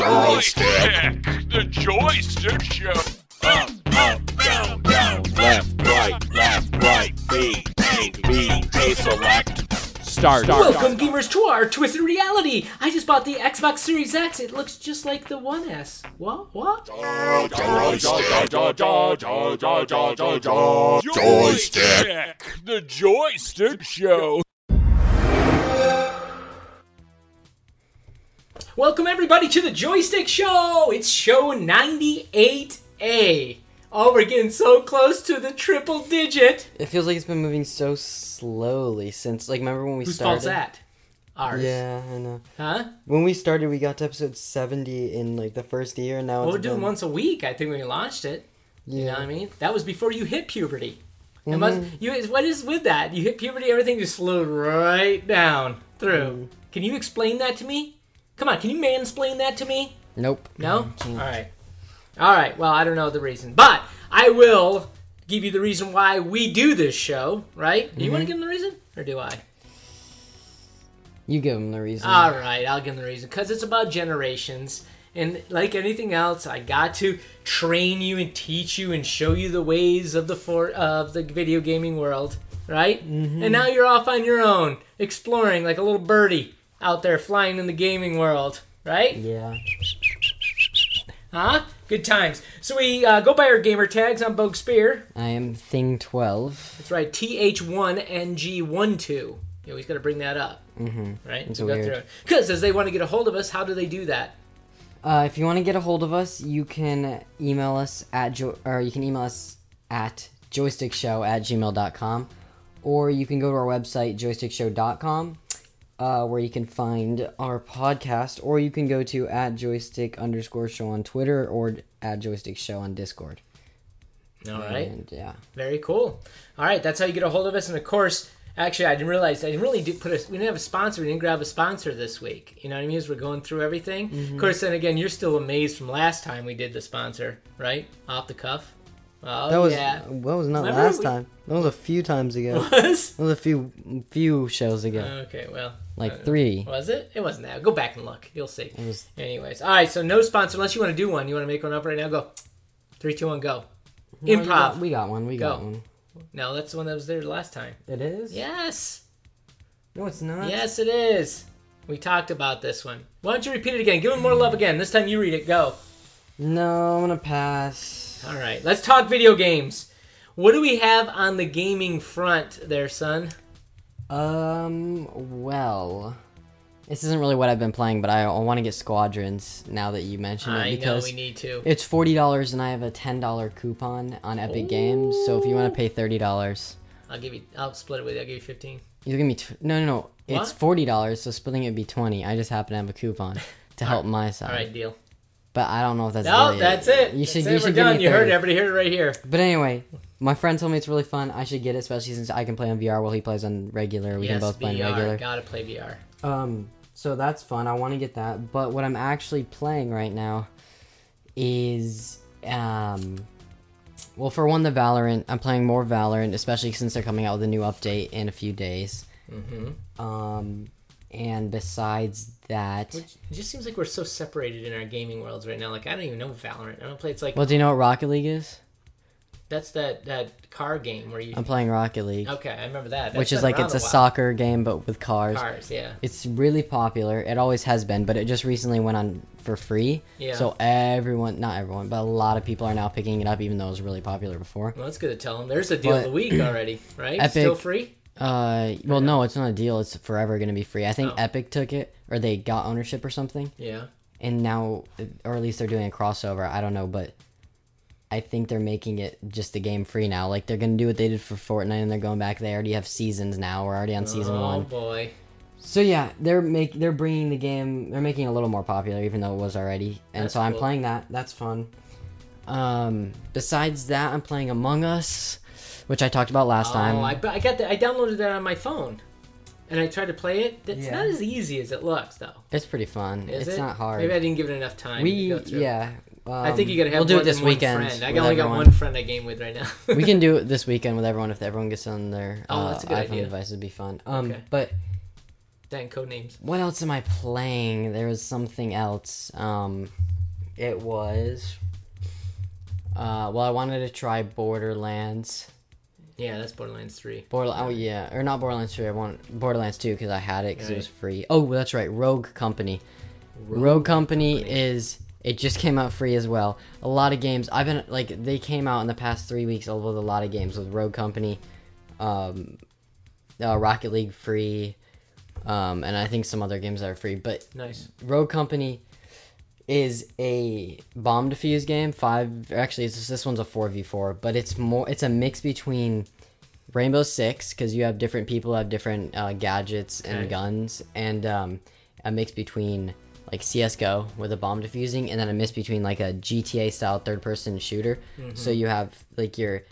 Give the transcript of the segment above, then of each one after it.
Joystick. The Joystick Show. Up, up, down, down, left, right, left, right, B, A, B, A, select. Start. Welcome, gamers, to our twisted reality. I just bought the Xbox Series X. It looks just like the One S. What? What? Joystick. The Joystick Show. Welcome, everybody, to the Joystick Show. It's show 98A. Oh, we're getting so close to the triple digit. It feels like it's been moving so slowly since, like, remember when we Whose started? fault's that? Ours. Yeah, I know. Huh? When we started, we got to episode seventy in like the first year, and now Well, it's we're doing been- once a week. I think when we launched it. Yeah. You know what I mean? That was before you hit puberty. Mhm. must, you, what is with that? You hit puberty, everything just slowed right down through. Mm. Can you explain that to me? Come on, can you mansplain that to me? Nope. No? All right. All right. Well, I don't know the reason, but I will give you the reason why we do this show, right? Do you want to mm-hmm. give them the reason? Or do I? You give them the reason. All right, I'll give them the reason. Because it's about generations. And like anything else, I got to train you and teach you and show you the ways of the for, of the video gaming world, right? Mm-hmm. And now you're off on your own, exploring like a little birdie out there flying in the gaming world, right? yeah. Huh? Good times. So we uh, go by our gamer tags on Rogue Spear. I am Thing Twelve. That's right, TH1NG12. You always got to bring that up, Mm-hmm. right? It's go weird. through it. Because as they want to get a hold of us, how do they do that? Uh, if you want to get a hold of us, you can email us at jo- or you can email us at joystickshow at gmail.com or you can go to our website joystickshow.com uh, where you can find our podcast or you can go to at joystick underscore show on Twitter or at joystick show on Discord. All right. And yeah. Very cool. All right, that's how you get a hold of us. And of course, actually, I didn't realize I didn't really do put a. We didn't have a sponsor. We didn't grab a sponsor this week. You know what I mean? As we're going through everything. Mm-hmm. Of course, then again, you're still amazed from last time we did the sponsor, right? Off the cuff. Oh That was yeah. that was not Remember last we- time. That was a few times ago. Was. That was a few few shows ago. Okay, well. like uh, three. Was it? It wasn't that. Go back and look. You'll see. Was Anyways, all right. So no sponsor unless you want to do one. You want to make one up right now? Go. Three, two, one, go. Improv. got- we got one. We Go. got one. No, that's the one that was there last time. It is? Yes. No, it's not. Yes, it is. We talked about this one. Why don't you repeat it again? Give him more love again. This time you read it. Go. No, I'm gonna pass. All right. Let's talk video games. What do we have on the gaming front there, son? Um, well, this isn't really what I've been playing, but I, I want to get Squadrons now that you mentioned it I know because we need to. it's forty dollars and I have a ten dollar coupon on Epic Games. So if you want to pay thirty dollars, I'll give you. I'll split it with you. I'll give you fifteen. you give me t- no, no, no. It's forty dollars, so splitting it would be twenty. I just happen to have a coupon to help my side, All right, deal. But I don't know if that's No, really that's it. You should, That's you it. should We're give done. me You heard it. Everybody heard it right here. But anyway, my friend told me it's really fun. I should get it, especially since I can play on VR while he plays on regular. We yes, can both play on regular. VR. Gotta play VR. Um, so that's fun. I want to get that. But what I'm actually playing right now is um, well, for one, the Valorant. I'm playing more Valorant, especially since they're coming out with a new update in a few days. Mm-hmm. Um, and besides that, Which, it just seems like we're so separated in our gaming worlds right now. Like I don't even know Valorant. I don't play. It's like well, do you know what Rocket League is? that's that that car game where you. I'm playing Rocket League, Okay, I remember that. That's which is like it's a while. soccer game but with cars. Cars, yeah. It's really popular. It always has been, but it just recently went on for free. Yeah. So everyone, not everyone, but a lot of people are now picking it up, even though it was really popular before. Well, that's good to tell them. There's a deal of the week already, right? Epic- Still free? Uh, well, no, it's not a deal. It's forever going to be free. I think Oh. Epic took it, or they got ownership or something, Yeah. and now, or at least they're doing a crossover. I don't know, but I think they're making it just the game free now. Like they're going to do what they did for Fortnite, and they're going back. They already have seasons now. We're already on season oh one. boy. So yeah, they're make they're bringing the game. They're making it a little more popular, even though it was already. And That's so I'm cool. playing that. That's fun. Um, besides that, I'm playing Among Us, which I talked about last oh, time. I, I got that. I downloaded that on my phone, and I tried to play it. It's Yeah. not as easy as it looks, though. It's pretty fun. Is it's it? not hard. Maybe I didn't give it enough time. we to go through. yeah. I think you gotta um, have We'll do it this weekend. friend. I only got everyone. one friend I game with right now. we can do it this weekend with everyone if everyone gets on their Oh, uh, that's a good iPhone idea. devices. It'd be fun. Um, Okay. but That and code names. What else am I playing? There was something else. Um, it was. Uh, well, I wanted to try Borderlands. Yeah, that's Borderlands 3. Border. Oh yeah, or not Borderlands 3. I want Borderlands 2 because I had it because it was free. Oh, that's right. Rogue Company. Rogue, Company, is. It just came out free as well. A lot of games. I've been like they came out in the past three weeks with a lot of games with Rogue Company, um, uh, Rocket League free, um, and I think some other games that are free. But Nice. Rogue Company is a bomb defuse game. Five actually, it's, this one's a four v four, but it's more. It's a mix between Rainbow Six because you have different people have different uh, gadgets and Okay. guns, and um, a mix between like CS:GO with a bomb defusing, and then a mix between like a GTA style third person shooter. So you have like your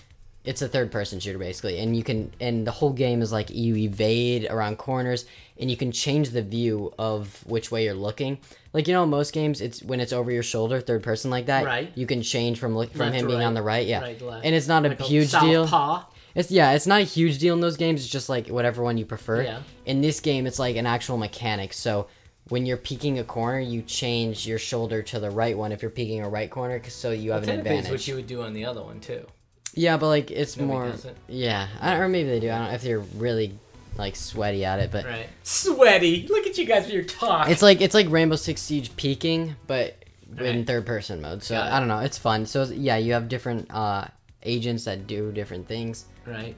it's a third person shooter basically and you can and the whole game is like you evade around corners and you can change the view of which way you're looking like you know most games it's when it's over your shoulder third person like that Right. you can change from look from Left him being right. on the right yeah Right and it's not a Like huge deal Southpaw. it's yeah it's not a huge deal in those games it's just like whatever one you prefer Yeah. in this game it's like an actual mechanic so when you're peeking a corner you change your shoulder to the right one if you're peeking a right corner, so you have an Technically, it's advantage what you would do on the other one, too. yeah, but like it's Nobody more. it. Yeah, I, or maybe they do. I don't know if they're really like sweaty at it, but Right. Sweaty. Look at you guys with your talk. it's like it's like Rainbow Six Siege peaking, but in Right. third person mode. So I don't know. It's fun. So yeah, you have different uh, agents that do different things, right.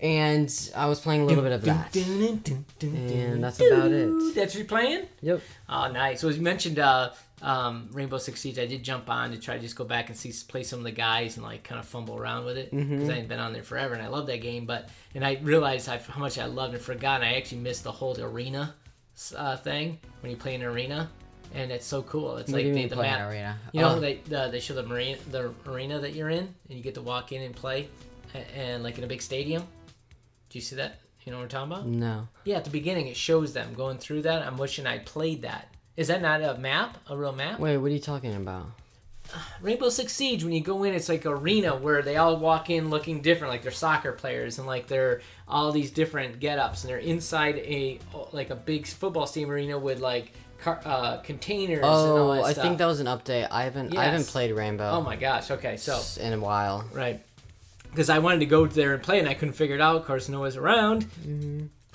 and I was playing a little bit of that. And that's about it. That's what you're playing? Yep. Oh, nice. So as you mentioned, uh, um, Rainbow Six Siege, I did jump on to try to just go back and see play some of the guys and like kind of fumble around with it because Mm-hmm. I hadn't been on there forever and I love that game. But and I realized how, how much I loved and forgot. And I actually missed the whole arena uh, thing when you play an arena, and it's so cool. It's What like the, map. arena? You know, Oh. they the, they show the marine the arena that you're in, and you get to walk in and play, and, and like in a big stadium. Do you see that? You know what I'm talking about? No. Yeah, at the beginning it shows them going through that. I'm wishing I played that. Is that not a map? A real map? Wait, what are you talking about? Rainbow Six Siege, when you go in, it's like arena where they all walk in looking different, like they're soccer players and like they're all these different get-ups, and they're inside a like a big football stadium arena with like car, uh, containers and all Oh, I stuff. think that was an update. I haven't I haven't played Rainbow Oh my gosh! Okay, so in a while. Right. Because I wanted to go there and play, and I couldn't figure it out. Of course, Noah's around.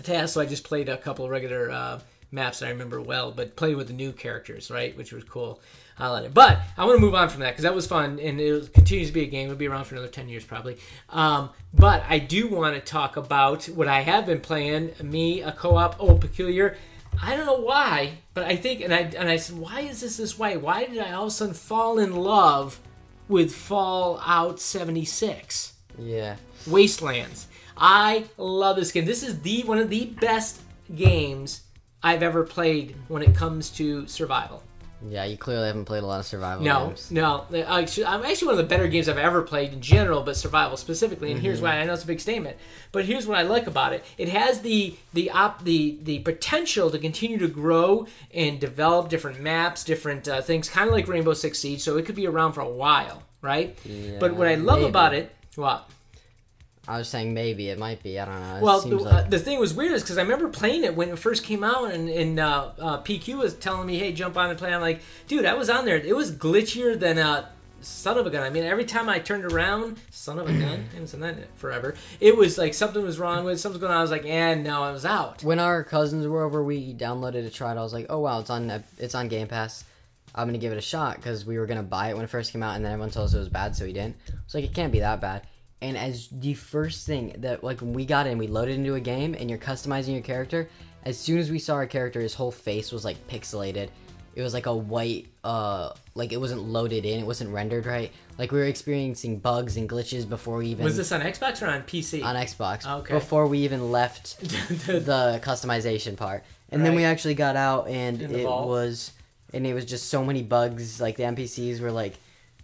Test, so I just played a couple of regular uh, maps that I remember well, but play with the new characters, right, which was cool. I liked it. But I want to move on from that because that was fun, and it continues to be a game. It'll be around for another ten years probably. Um, but I do want to talk about what I have been playing. Me, a co-op, oh peculiar. I don't know why, but I think, and I and I said, why is this this way? Why did I all of a sudden fall in love with Fallout 76? Yeah. Wastelands. I love this game. This is the one of the best games I've ever played when it comes to survival. Yeah, you clearly haven't played a lot of survival No, games. no. Actually, I'm actually one of the better games I've ever played in general, but survival specifically. And Mm-hmm. here's why I know it's a big statement, but here's what I like about it. It has the the op the the potential to continue to grow and develop different maps, different uh, things, kind of like Rainbow Six Siege. So it could be around for a while, right? Yeah, but what I love maybe. about it, what? I was saying maybe it might be. I don't know. It Well, seems the, like uh, the thing was weird is because I remember playing it when it first came out, and, and uh, uh, PQ was telling me, "Hey, jump on and play." I'm like, "Dude, I was on there. It was glitchier than a son of a gun." I mean, every time I turned around, son of a gun, I haven't said that forever. It was like something was wrong with something was going on. I was like, "And no, I was out." when our cousins were over, we downloaded it, tried. It. I was like, oh wow, it's on it's on Game Pass. I'm gonna give it a shot because we were gonna buy it when it first came out, and then everyone told us it was bad, so we didn't. It's like it can't be that bad. And as the first thing that like when we got in, we loaded into a game, and you're customizing your character. As soon as we saw our character, his whole face was like pixelated. It was like a white, uh, like it wasn't loaded in, it wasn't rendered right. Like we were experiencing bugs and glitches before we even Was this on Xbox or on PC? on Xbox Okay. before we even left the customization part. And then we actually got out and it vault. was and it was just so many bugs like the NPCs were like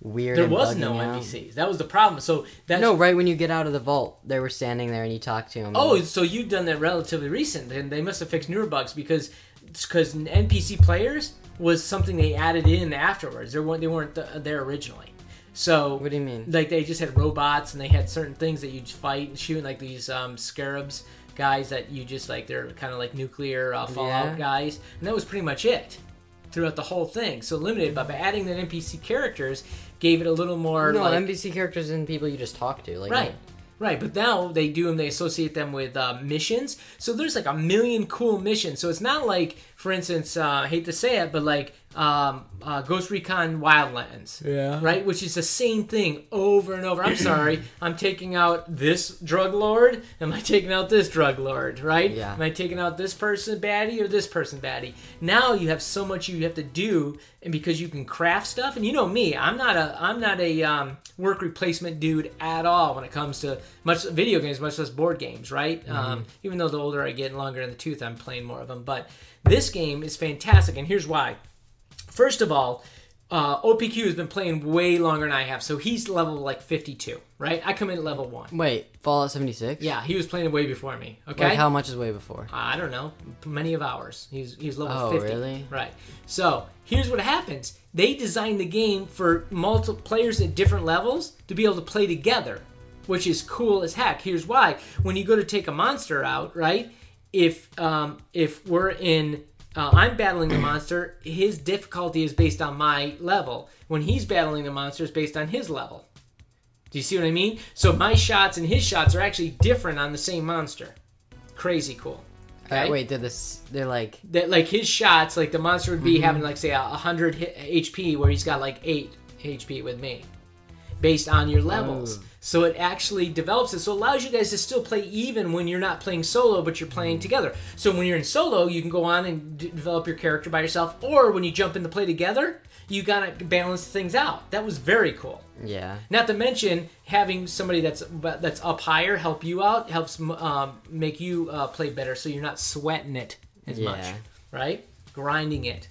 weird there and was no out. NPCs. That was the problem. So that's No, right when you get out of the vault, they were standing there and you talked to them. Oh, so you've done that relatively recent. Then they must have fixed newer bugs because because NPC players was something they added in afterwards. They weren't they weren't there originally. So What do you mean? Like they just had robots and they had certain things that you'd fight and shoot, like these um, scarabs guys that you just like they're kind of like nuclear uh, Fallout Yeah. guys, and that was pretty much it throughout the whole thing. So limited, but by adding the NPC characters, gave it a little more No, like NPC characters and people you just talk to. Like Right. Right, but now they do them. They associate them with uh, missions. So there's like a million cool missions. So it's not like, for instance, uh, I hate to say it, but like um, uh, Ghost Recon Wildlands. Yeah. Right, which is the same thing over and over. I'm sorry, I'm taking out this drug lord. Am I taking out this drug lord? Right? Yeah. Am I taking out this person baddie or this person baddie? Now you have so much you have to do, and because you can craft stuff, and you know me, I'm not a I'm not a um, work replacement dude at all when it comes to much video games, much less board games. Right? Um, even though the older I get and longer in the tooth, I'm playing more of them. But this game is fantastic, and here's why. First of all, uh, OPQ has been playing way longer than I have, so he's level like 52, right? I come in at level one. Wait, Fallout 76? Yeah, he was playing way before me. Okay, Like how much is way before? I don't know, many of hours. He's he's level Oh, 50. really? Right. So here's what happens: they designed the game for multiple players at different levels to be able to play together, which is cool as heck. Here's why: when you go to take a monster out, right? If um, if we're in uh, I'm battling the monster, his difficulty is based on my level. When he's battling the monster, it's based on his level. Do you see what I mean? So my shots and his shots are actually different on the same monster. Crazy cool. Uh, wait, they're this. They're like. that like his shots, like the monster would Mm-hmm. be having like say a hundred HP, where he's got like eight HP with me, based on your levels. Oh. So it actually develops it. So it allows you guys to still play even when you're not playing solo, but you're playing together. So when you're in solo, you can go on and d- develop your character by yourself, or when you jump in to play together, you gotta balance things out. That was very cool. Yeah. Not to mention having somebody that's that's up higher help you out helps um, make you uh, play better, so you're not sweating it as Yeah. much, right? Grinding it.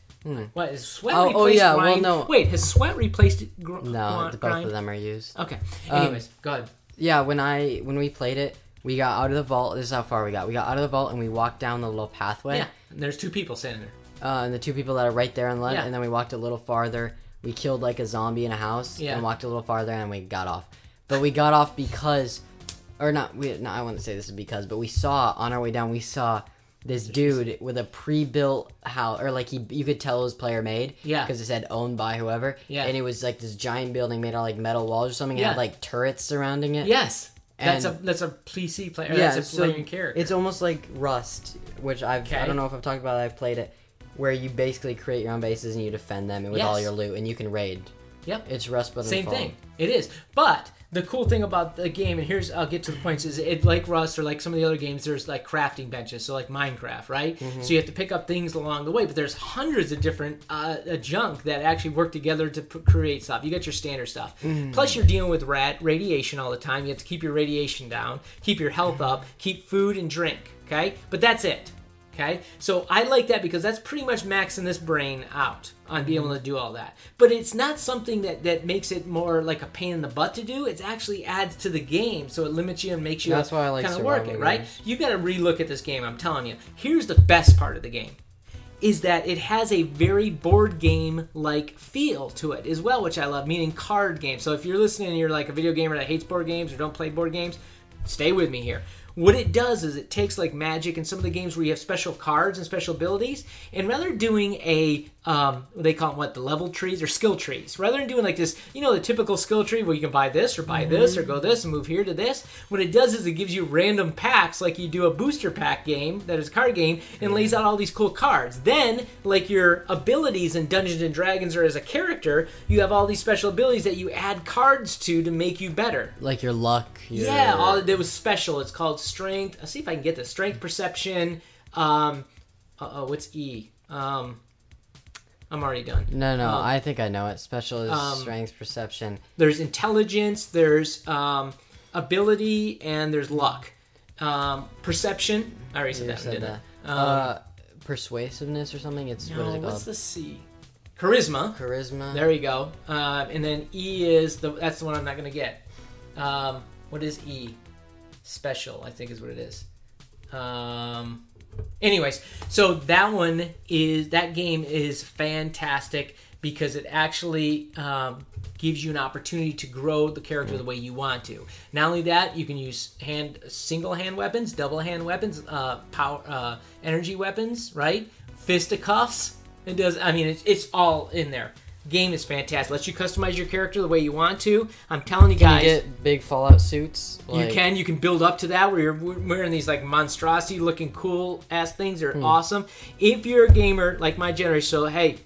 What is sweat Oh- oh, yeah, well, no. Wait, has sweat replaced gr- No, both grind? of them are used. Okay. Um, Anyways, go ahead. Yeah, when I when we played it, we got out of the vault. This is how far we got. We got out of the vault and we walked down the little pathway. Yeah, and there's two people standing there. Uh, and the two people that are right there on the left, Yeah. and then we walked a little farther. We killed like a zombie in a house, Yeah. and walked a little farther, and we got off. But we got off because, or not. We no, I wouldn't say this is because, but we saw on our way down, we saw this dude with a pre-built house, or like he, you could tell it was player made, Yeah. because it said owned by whoever, Yeah. and it was like this giant building made out of like metal walls or something. It Yeah. had like turrets surrounding it. Yes, that's a that's a PC player. Yeah, that's a so playing character. it's almost like Rust, which I've I don't know if I've talked about. it, I've played it, where you basically create your own bases and you defend them with all your loot, and you can raid. yep. It's Rust, but Same thing. It is. But the cool thing about the game, and here's I'll get to the points, is it like Rust or like some of the other games, there's like crafting benches, so like Minecraft, right? Mm-hmm. So you have to pick up things along the way, but there's hundreds of different uh, uh, junk that actually work together to p- create stuff. You got your standard stuff. Mm-hmm. Plus you're dealing with rat radiation all the time. You have to keep your radiation down, keep your health up, keep food and drink. Okay, but that's it. Okay, so I like that because that's pretty much maxing this brain out on being able to do all that. But it's not something that that makes it more like a pain in the butt to do. It actually adds to the game, so it limits you and makes you That's why I like kind of work it right. games. You got to relook at this game. I'm telling you. Here's the best part of the game is that it has a very board game like feel to it as well, which I love, meaning card game. So if you're listening and you're like a video gamer that hates board games or don't play board games, stay with me here. What it does is it takes like magic and some of the games where you have special cards and special abilities, and rather than doing a um, they call them what the level trees or skill trees, rather than doing like this, you know, the typical skill tree where you can buy this or buy this or go this and move here to this. What it does is it gives you random packs, like you do a booster pack game that is a card game, and lays out all these cool cards. Then, like your abilities in Dungeons and Dragons or as a character, you have all these special abilities that you add cards to to make you better. Like your luck. Your... Yeah, all it was special. It's called strength. I'll see if I can get this. Strength, perception. Um, uh oh, what's E? Um, I'm already done. No, no, Um, I think I know it. Special is um, strength, perception. There's intelligence. There's um, ability, and there's luck. Um, perception. I already said You that. said didn't that. Um, uh, persuasiveness or something. It's what is it called? what's the C? Charisma. Charisma. There you go. Um, and then E is the that's the one I'm not gonna get. Um, what is E? Special, I think is what it is. Um, anyways, so that one is that game is fantastic. because it actually um, gives you an opportunity to grow the character the way you want to. Not only that, you can use hand single hand weapons, double hand weapons, uh, power uh, energy weapons, right? Fisticuffs. It does. I mean, it's, it's all in there. Game is fantastic. Lets you customize your character the way you want to. I'm telling you Can guys. you get big Fallout suits? You can. You can build up to that where you're wearing these like monstrosity looking cool ass things. They're Hmm. awesome. If you're a gamer like my generation, so hey,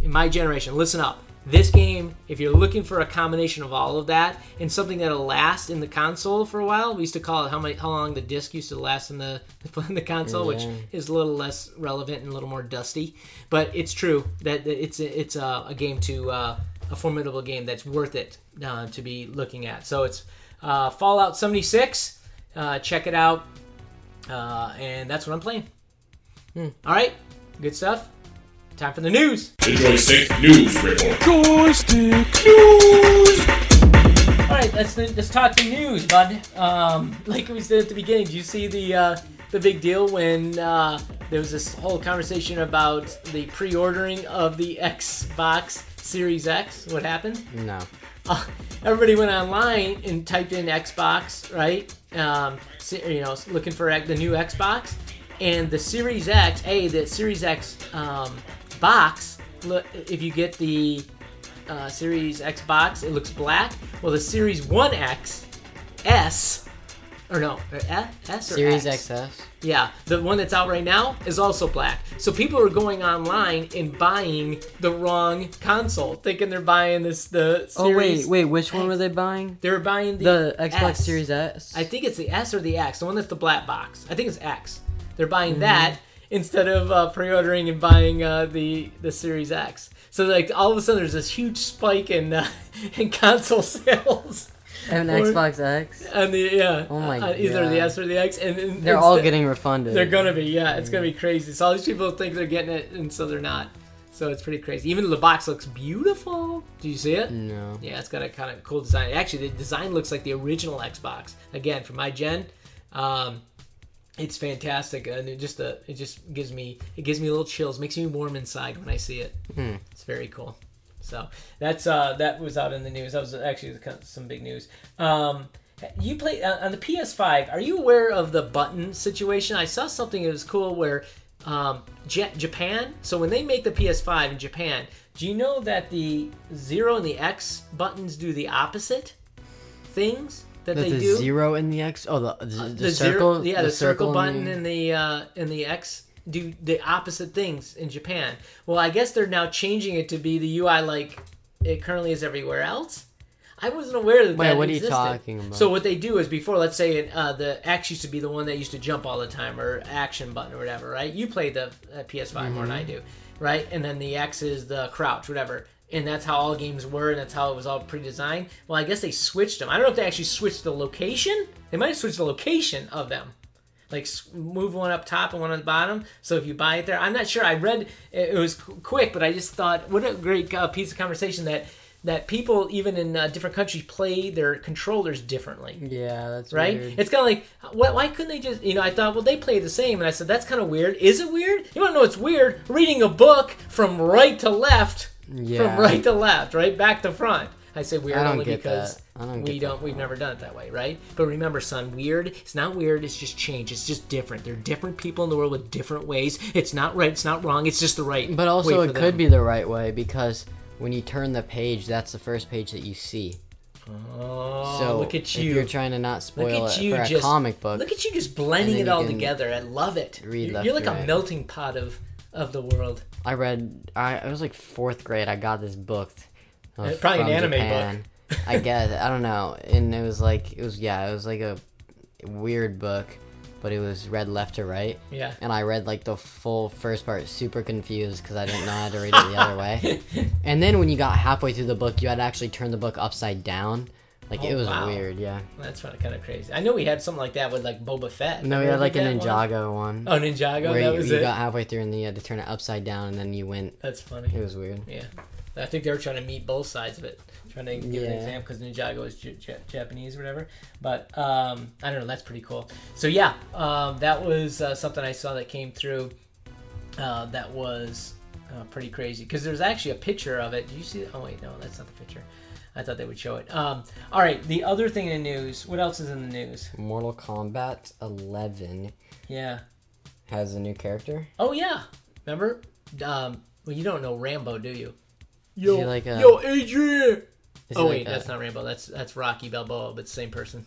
in my generation, listen up. This game, if you're looking for a combination of all of that and something that'll last in the console for a while, we used to call it how many how long the disc used to last in the in the console, which is a little less relevant and a little more dusty. But it's true that it's a, it's a, a game to uh, a formidable game that's worth it uh, to be looking at. So it's uh, Fallout 76. Uh, check it out, uh, and that's what I'm playing. All right, good stuff. Time for the news. The Joystick News Report. Joystick News! All right, let's let's talk the news, bud. Um, like we said at the beginning, do you see the uh, the big deal when uh, there was this whole conversation about the pre-ordering of the Xbox Series X? What happened? No. uh, everybody went online and typed in Xbox, right? Um, you know, looking for the new Xbox, and the Series X. A the Series X um, box. Look, if you get the uh, Series X box, it looks black. Well, the Series One X, S, or no, or F, S or Series X? XS. Yeah, the one that's out right now is also black. So people are going online and buying the wrong console, thinking they're buying this the. Series Oh wait, wait. Which one were they buying? They were buying the, The Xbox S. Series S. I think it's the S or the X, the one that's the black box. I think it's X. They're buying Mm-hmm. that instead of uh, pre-ordering and buying uh, the the Series X. So like all of a sudden there's this huge spike in uh, in console sales. and or- Xbox X. And the yeah, Oh my uh, either the S or the X, and, and They're all getting refunded. They're gonna be, yeah. It's gonna be crazy. So all these people think they're getting it, and so they're not. So it's pretty crazy. Even though the box looks beautiful. Do you see it? No. Yeah, it's got a kind of cool design. Actually, the design looks like the original Xbox. Again, for my gen, um, it's fantastic, and it just uh, it just gives me it gives me little chills, makes me warm inside when I see it. Hmm. It's very cool. So that's uh, that was out in the news. That was actually some big news. Um, you play uh, on the PS5. Are you aware of the button situation? I saw something that was cool where um, Ja- Japan. So when they make the PS5 in Japan, do you know that the zero and the X buttons do the opposite things that The, they the do? zero in the X. Oh, the the, the, the circle. zero, yeah, the, circle, in button the- and the uh, and the X do the opposite things in Japan. Well, I guess they're now changing it to be the UI like it currently is everywhere else. I wasn't aware that Wait, that what are you existed. talking about? So what they do is before, let's say uh, the X used to be the one that used to jump all the time or action button or whatever, right? You play the uh, PS5 more than I Mm-hmm. do, right? And then the X is the crouch, whatever. And that's how all games were, and that's how it was all pre-designed. Well, I guess they switched them. I don't know if they actually switched the location. They might have switched the location of them like move one up top and one on the bottom. So if you buy it there, I'm not sure. I read it it was quick, but I just thought what a great uh, piece of conversation that that people even in uh, different countries play their controllers differently. Yeah, that's Right? Weird. It's kind of like, why, why couldn't they just, you know, I thought, well, they play the same. And I said, that's kind of weird. Is it weird? You want to know what's weird? Reading a book from right to left, Yeah. from right to left, right? Back to front. I say weird I only because don't we don't, we've never done it that way, right? But remember, son, weird, it's not weird, it's just change. It's just different. There are different people in the world with different ways. It's not right, it's not wrong, it's just the right But also, it them. could be the right way because when you turn the page, that's the first page that you see. Oh, So look at If you. you're trying to not spoil Look at it you for a comic book, Look at you just blending it all together. I love it. read You're, you're like to a melting pot of of the world. I read. I it was like fourth grade. I got this book. uh, Uh, probably an anime book. I guess I don't know, and it was like it was yeah, it was like a weird book, but it was read left to right, Yeah. and I read like the full first part, super confused because I didn't know how to read it the other way. And then when you got halfway through the book, you had to actually turn the book upside down. Like it Oh, was wow. weird, yeah. That's kind of crazy. I know we had something like that with like Boba Fett. No, we had like a that one? Ninjago one. Oh, Ninjago. where that you, was you it. got halfway through and then you had to turn it upside down and then you went. That's funny. It was weird. Yeah. I think they were trying to meet both sides of it, trying to give an Yeah. example because Ninjago is J- J- Japanese or whatever. But um, I don't know. That's pretty cool. So yeah, um, that was uh, something I saw that came through. Uh, that was uh, pretty crazy because there's actually a picture of it. Do you see? It? Oh wait, no, that's not the picture. I thought they would show it. Um, all right, the other thing in the news. What else is in the news? Mortal Kombat 11 Yeah. has a new character. Oh yeah. Remember? Um, well, you don't know Rambo, do you? Is he like a- yo, Adrian. Is Oh he wait, like a- that's not Rambo. That's that's Rocky Balboa, but same person.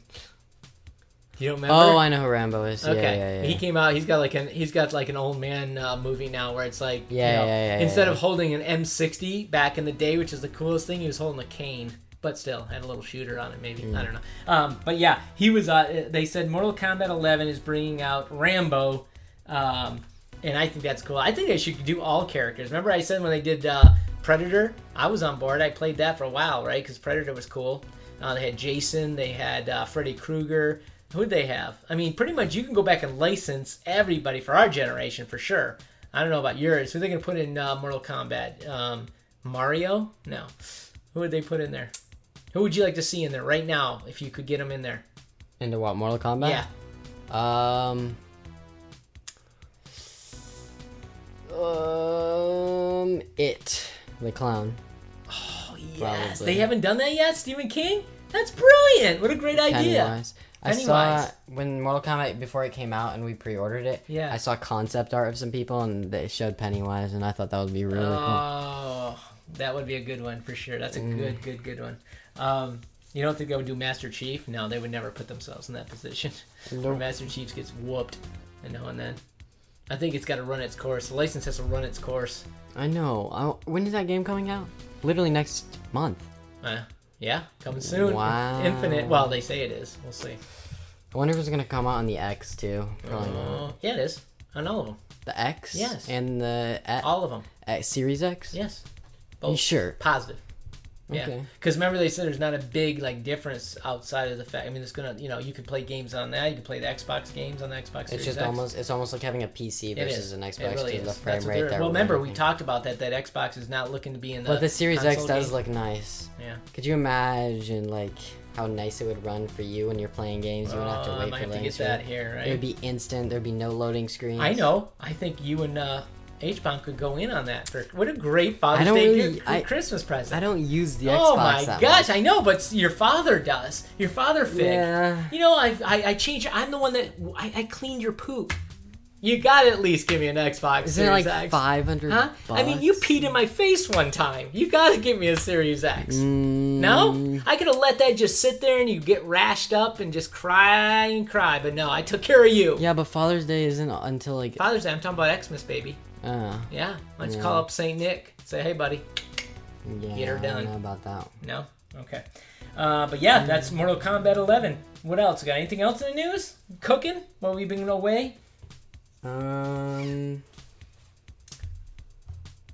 You don't remember? Oh, I know who Rambo is. Okay, yeah, yeah. he came out. He's got like an he's got like an old man uh, movie now where it's like you Yeah, know, yeah, yeah, instead yeah. of holding an M60 back in the day, which is the coolest thing, he was holding a cane, but still had a little shooter on it. Maybe Mm. I don't know. Um, but yeah, he was. Uh, they said Mortal Kombat 11 is bringing out Rambo, um, and I think that's cool. I think they should do all characters. Remember I said when they did uh, Predator, I was on board. I played that for a while, right? Because Predator was cool. Uh, they had Jason, they had uh, Freddy Krueger. Who'd they have? I mean, pretty much you can go back and license everybody for our generation for sure. I don't know about yours. Who are they going to put in uh, Mortal Kombat? Um, Mario? No. Who would they put in there? Who would you like to see in there right now if you could get them in there? Into what? Mortal Kombat? Yeah. Um. Um. It. The clown. Oh, yes. Probably. They haven't done that yet, Stephen King? That's brilliant. What a great idea. Pennywise. I saw Pennywise. when Mortal Kombat before it came out and we pre-ordered it. Yeah. I saw concept art of some people and they showed Pennywise and I thought that would be really cool. Oh, that would be a good one for sure. That's a Mm. good, good, good one. Um, you don't think they would do Master Chief? No, they would never put themselves in that position. cool. Where Nope. Master Chief gets whooped, and now and then. I think it's got to run its course. The license has to run its course. I know. I, when is that game coming out? Literally next month. Uh, yeah, coming soon. Wow. Infinite. Well, they say it is. We'll see. I wonder if it's gonna come out on the X too. Probably not. Uh, yeah, it is. On all of them. The X. Yes. And the uh, All of them. uh, Series X. Yes. You sure? Positive. Yeah, Okay. because remember they said there's not a big like difference outside of the fact. I mean, it's gonna you know you can play games on that. You can play the Xbox games on the Xbox. It's Series just X. almost it's almost like having a PC versus is. an It Xbox really because the is. frame rate there. Well, remember we talked about that. That Xbox is not looking to be in the. But the Series X does game. look nice. Yeah. Could you imagine like how nice it would run for you when you're playing games? You wouldn't have Oh, to I wait might for have to get screen. that here, right? It would be instant. There'd be no loading screens. I know. I think you and uh, H-Bomb could go in on that. For what a great Father's Day really- I- Christmas present. I don't use the Xbox oh my gosh, much. I know, but your father does. Your father fig. Yeah. You know, I I, I changed. I'm the one that I, I cleaned your poop. You gotta at least give me an Xbox Isn't it like X. five hundred? Huh? I mean, you peed in my face one time. You gotta give me a Series X. Mm, No, I could have let that just sit there and you get rashed up and just cry and cry. But no, I took care of you. Yeah, but Father's Day isn't until like. Father's Day. I'm talking about Xmas, baby. Uh, Yeah. Don't Yeah. call up Saint Nick? Say, hey, buddy. yeah, Get her I done. don't know about that. No. Okay. Uh, but yeah, that's Mortal Kombat 11. What else? Got anything else in the news? Cooking while we've been away? Um,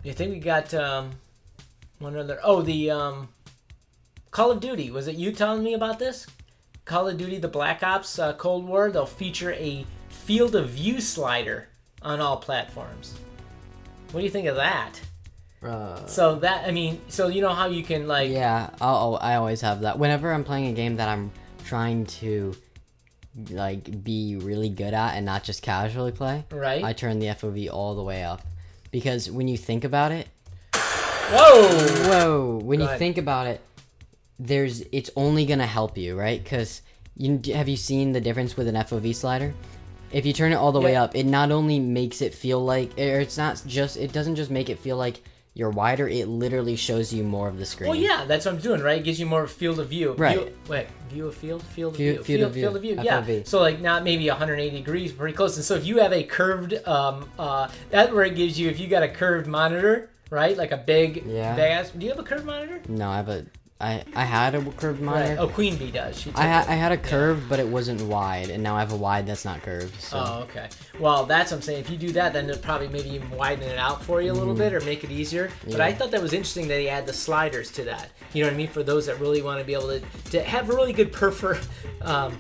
You think we got um, one other? Oh, the um, Call of Duty. Was it you telling me about this? Call of Duty: The Black Ops uh, Cold War. They'll feature a field of view slider on all platforms. What do you think of that? uh, So that I mean, so you know how you can like yeah, I'll, I always have that. Whenever I'm playing a game that I'm trying to like be really good at and not just casually play, right? I turn the FOV all the way up because when you think about it, Whoa! whoa, when Go you ahead. think about it, there's it's only gonna help you, right? Because you have you seen the difference with an FOV slider? If you turn it all the way up, it not only makes it feel like, or it's not just, it doesn't just make it feel like you're wider. It literally shows you more of the screen. Well, yeah, that's what I'm doing, right? It gives you more field of view. Right. View, wait, view of field, field of View- view, field of view, field of view. Yeah. So like not maybe 180 degrees, pretty close. And so if you have a curved, um, uh, that's where it gives you. If you got a curved monitor, right, like a big, Yeah. big ass. Do you have a curved monitor? No, I have a, I, I had a curved monitor. Right. Oh, Queen Bee does. She I, ha- I had a curved, but it wasn't wide, and now I have a wide that's not curved. So. Oh, okay. Well, that's what I'm saying. If you do that, then it'll probably maybe even widen it out for you a little bit or make it easier. But Mm-hmm. I thought that was interesting that he add the sliders to that. You know what I mean? For those that really want to be able to, to have a really good peripher, um,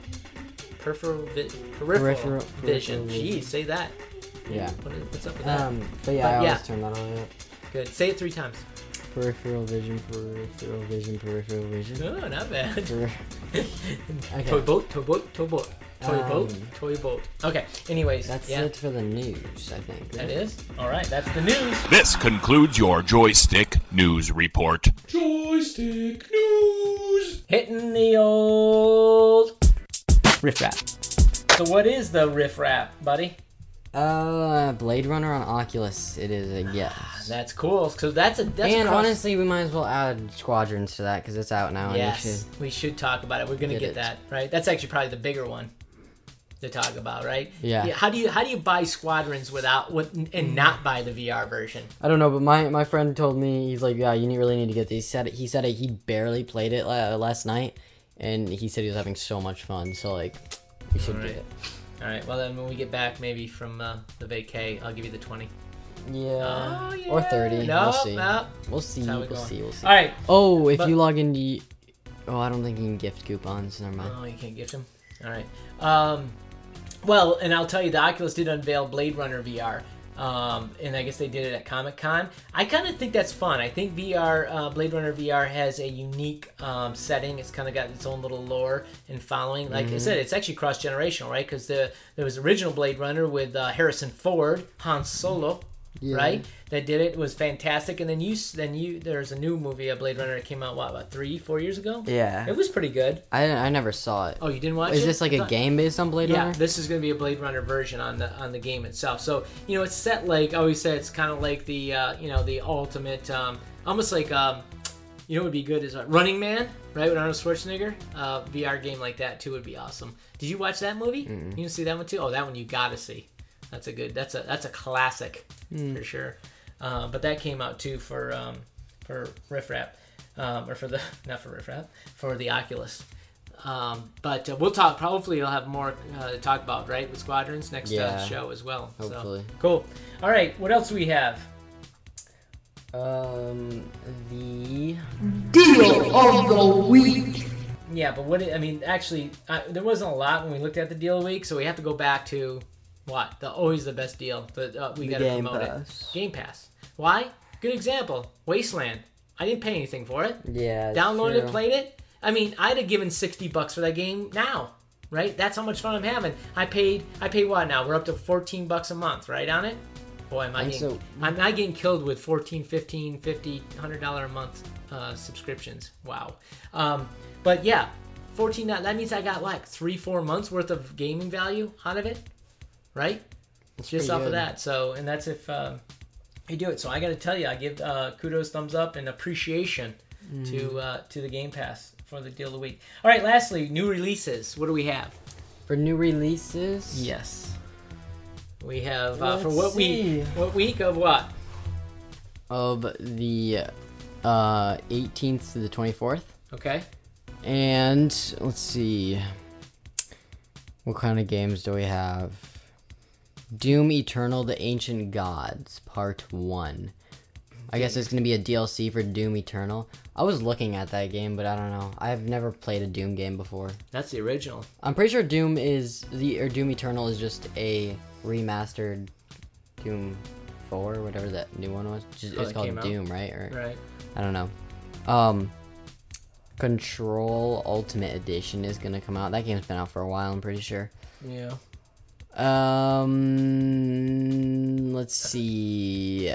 peripheral, vi- peripheral, Peripheral- vision. peripheral Jeez, say that. yeah. What is, what's up with that? Um, but yeah, But I always yeah. turn that way up. Good. Say it three times. Peripheral vision, peripheral vision, peripheral vision. Oh, not bad. Per- Toy boat, toy boat, toy boat. Toy boat. Um, Toy boat. Okay. Anyways, That's yeah, it for the news, I think. that is. All right. That's the news. This concludes your joystick news report. Joystick news. Hitting the old rift rap. So what is the rift rap, buddy? Uh, Blade Runner on Oculus. It is a yes. That's cool. So that's a that's a and cross- honestly, we might as well add Squadrons to that because it's out now. and we Yes, should- we should talk about it. We're gonna Get get, that right. That's actually probably the bigger one to talk about, right? Yeah. How do you how do you buy Squadrons without with, and not buy the VR version? I don't know, but my, my friend told me he's like, yeah, you really need to get these. He said he said he barely played it last night, and he said he was having so much fun. So like, you should Alright. get it. All right. Well, then when we get back, maybe from uh, the vacay, I'll give you the twenty. Yeah. Oh, Or thirty. No, we'll see. no. We'll see. how We'll going. see. We'll see. All right. Oh, if But- you log in, the oh, I don't think you can gift coupons. Never mind. Oh, you can't gift them. All right. Um, well, and I'll tell you, the Oculus did unveil Blade Runner VR, um, and I guess they did it at Comic Con. I kind of think that's fun. I think VR, uh, Blade Runner VR, has a unique um, setting. It's kind of got its own little lore and following. Like I said, it's actually cross generational, right? Because the there was original Blade Runner with uh, Harrison Ford, Han Solo. Yeah. Right, that did it. it was fantastic, and then you, then you, there's a new movie, a Blade Runner, that came out what about three, four years ago. Yeah. It was pretty good. I I never saw it. Oh, you didn't watch Is it? this like a game based on Blade Yeah, Runner? Yeah, this is going to be a Blade Runner version on the on the game itself. So you know, it's set like I always say, it's kind of like the uh, you know the ultimate, um, almost like um, you know, what would be good is uh, Running Man, right? With Arnold Schwarzenegger, uh, VR game like that too would be awesome. Did you watch that movie? You didn't see that one too? Oh, that one you gotta see. That's a good. That's a that's a classic for sure. Uh, but that came out too for um, for Rift Rap, um, or for the not for Rift Rap for the Oculus. Um, but uh, we'll talk. Hopefully, you'll have more uh, to talk about, right, with Squadrons next uh, Yeah. show as well. So, Hopefully. cool. All right, what else do we have? Um, the deal of the week. Yeah, but what I mean, actually, uh, there wasn't a lot when we looked at the deal of the week, so we have to go back to what the always the best deal. But uh, we got to Game promote Pass. it. Game Pass. Why? Good example. Wasteland. I didn't pay anything for it. yeah. it's Downloaded it, true. played it. I mean, I'd have given sixty bucks for that game now, right? That's how much fun I'm having. I paid. I pay what now? We're up to fourteen bucks a month, right on it. Boy, am I And getting, so- I'm not getting killed with 14 15 50 100 dollar a month uh, subscriptions. Wow. Um, but yeah, 14. That means I got like three, four months worth of gaming value out of it, right? Just pretty off of that. So, and that's if um, you do it. So I got to tell you, I give uh, kudos, thumbs up, and appreciation Mm. to uh, to the Game Pass for the deal of the week. All right, lastly, new releases. What do we have? For new releases. Yes, we have uh, for what see. week? What week of what? Of the uh 18th to the 24th. Okay. And let's see. What kind of games do we have? Doom Eternal The Ancient Gods, Part 1. I guess it's going to be a DLC for Doom Eternal. I was looking at that game, but I don't know. I've never played a Doom game before. That's the original. I'm pretty sure Doom is the or Doom Eternal is just a remastered Doom 4, whatever that new one was. Just, Oh, it's called came out? Doom, right? Or Right. I don't know. Um, Control Ultimate Edition is gonna come out. That game's been out for a while. I'm pretty sure. Yeah. Um, let's see.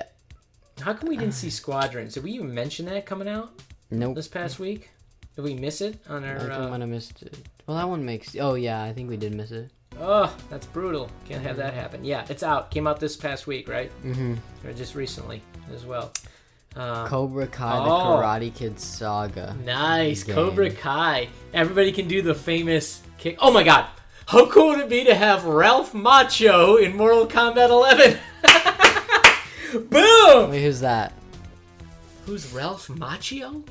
How come we didn't see Squadrons? Did we even mention that coming out Nope. this past week? Did we miss it on our? I think we Uh... might have missed it. Well, that one makes. Oh yeah, I think we did miss it. Oh, that's brutal. Can't have that happen. Yeah, it's out. Came out this past week, right? Mm-hmm. Or just recently as well. Um, Cobra Kai: Oh. The Karate Kid Saga. Nice, game. Cobra Kai. Everybody can do the famous kick. Oh my god, how cool would it be to have Ralph Macchio in Mortal Kombat 11? Boom! Wait, who's that? Who's Ralph Macchio?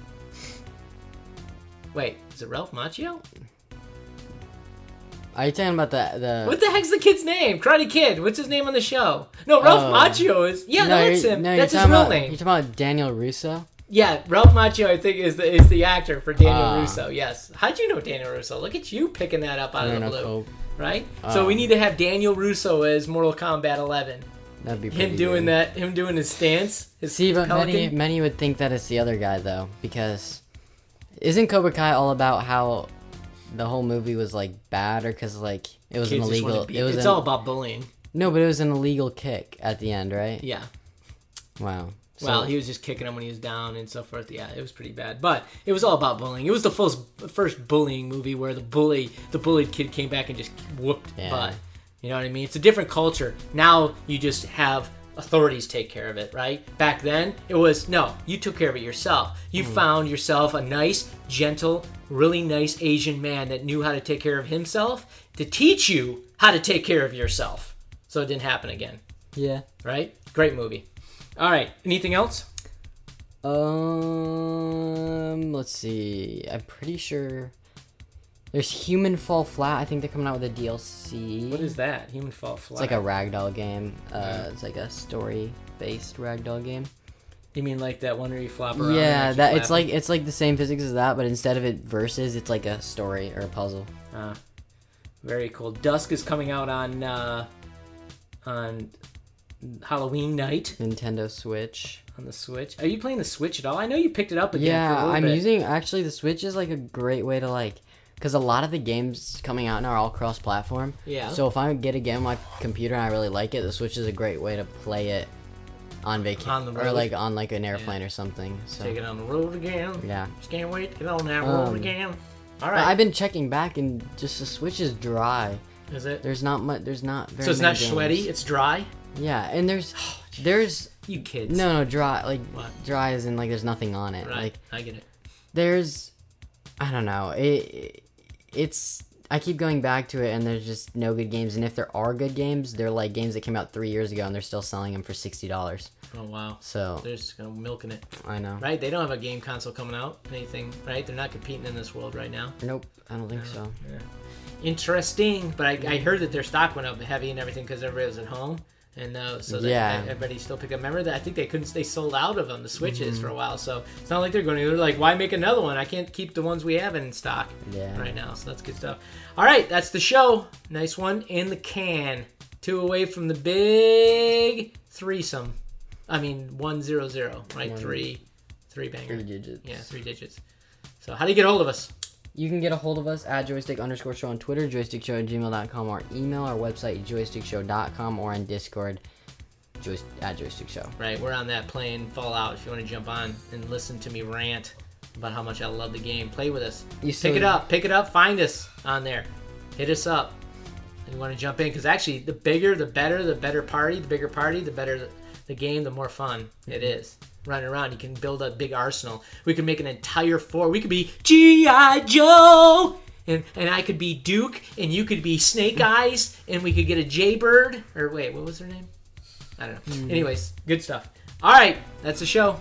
Wait, is it Ralph Macchio? Are you talking about the the? What the heck's the kid's name? Karate Kid. What's his name on the show? No, Ralph Oh. Macchio is. Yeah, no, that's him. no, that's his real about, name. You're talking about Daniel Russo. Yeah, Ralph Macchio, I think, is the is the actor for Daniel Ah. Russo. Yes. How'd you know Daniel Russo? Look at you picking that up out of the blue. Right? so we Um, need to have Daniel Russo as Mortal Kombat 11. That'd be pretty Him doing good. that, him doing his stance. His See, but many pelican. many would think that it's the other guy though, because isn't Cobra Kai all about how the whole movie was like bad, or because like It was Kids an illegal. beat- It was it's an- all about bullying. no, but it was an illegal kick at the end, right? Yeah. Wow. So, Well, he was just kicking him when he was down and so forth. Yeah, it was pretty bad. But it was all about bullying. It was the first first bullying movie where the bully, the bullied kid, came back and just whooped Yeah. butt. You know what I mean? It's a different culture. Now you just have authorities take care of it, right? Back then it was no, you took care of it yourself. You Hmm. found yourself a nice, gentle, really nice Asian man that knew how to take care of himself to teach you how to take care of yourself. So it didn't happen again, yeah. right? Great movie. All right, anything else? Um, let's see. I'm pretty sure there's Human Fall Flat. I think they're coming out with a DLC. What is that? Human Fall Flat. It's like a ragdoll game. Uh, it's like a story-based ragdoll game. You mean like that one where you flop around? Yeah, that it's like it's like the same physics as that, but instead of it versus, it's like a story or a puzzle. Ah, very cool. Dusk is coming out on uh, on Halloween night Nintendo Switch. on the Switch. Are you playing the Switch at all? I know you picked it up again. for a Yeah, I'm bit. using actually the Switch is like a great way to like because a lot of the games coming out now are all cross-platform. Yeah. So if I get a game on my computer and I really like it, the Switch is a great way to play it on vacation or like on like an airplane or something. So Take it on the road again. yeah. Just can't wait to get on that road Um, again. All right. I've been checking back and just the Switch is dry. is it? There's not much. There's not very. So it's not games. sweaty. It's dry. Yeah, and there's there's You kids. no no dry like What? dry as in like there's nothing on it. Right. Like I get it. there's I don't know. It it's I keep going back to it and there's just no good games and if there are good games, they're like games that came out 3 years ago and they're still selling them for $60. Oh wow. So, They're just gonna milking it. I know. Right? They don't have a game console coming out. Anything. Right? They're not competing in this world right now. Nope, I don't think uh, so. Yeah. interesting. But I, I heard that their stock went up heavy and everything because everybody was at home, and uh, so that Yeah. everybody still pick up. Remember that I think they couldn't. They sold out of them, the switches, Mm-hmm. for a while. So it's not like they're going. to They're like, why make another one? I can't keep the ones we have in stock Yeah. right now. So that's good stuff. All right, that's the show. Nice one in the can. Two away from the big threesome. I mean, one zero zero. Right, One- three, three banger. Three digits. Yeah, three digits. So how do you get hold of us? You can get a hold of us at joystick underscore show on Twitter, joystickshow at gmail.com, or email our website, joystickshow.com, or on Discord, at joystickshow. right? We're on that playing Fallout. If you want to jump on and listen to me rant about how much I love the game, play with us. You pick it up, pick it up, find us on there. Hit us up. And you want to jump in because actually, the bigger, the better, the better party, the bigger party, the better the, the game, the more fun it mm-hmm. is. Running around, you can build a big arsenal. We could make an entire four. We could be GI Joe. And, and I could be Duke, and you could be Snake Eyes, and we could get a Jaybird. Or wait, what was her name? I don't know. Anyways, good stuff. All right, that's the show.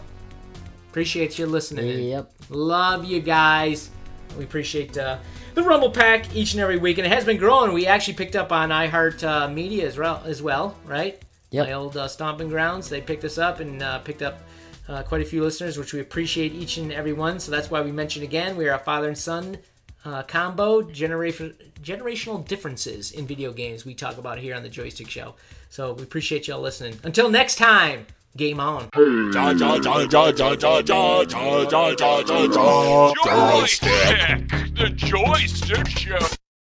Appreciate you listening. in. Yep. Love you guys. We appreciate uh, the Rumble Pack each and every week, and it has been growing. We actually picked up on iHeart uh, Media as well, as well, right? Yep. My old uh, stomping grounds. They picked us up and uh, picked up uh, quite a few listeners, which we appreciate each and every one. So that's why we mentioned again we are a father and son uh, combo, generational differences in video games we talk about here on the Joystick Show. So we appreciate y'all listening. Until next time, game on. Joystick, the Joystick Show.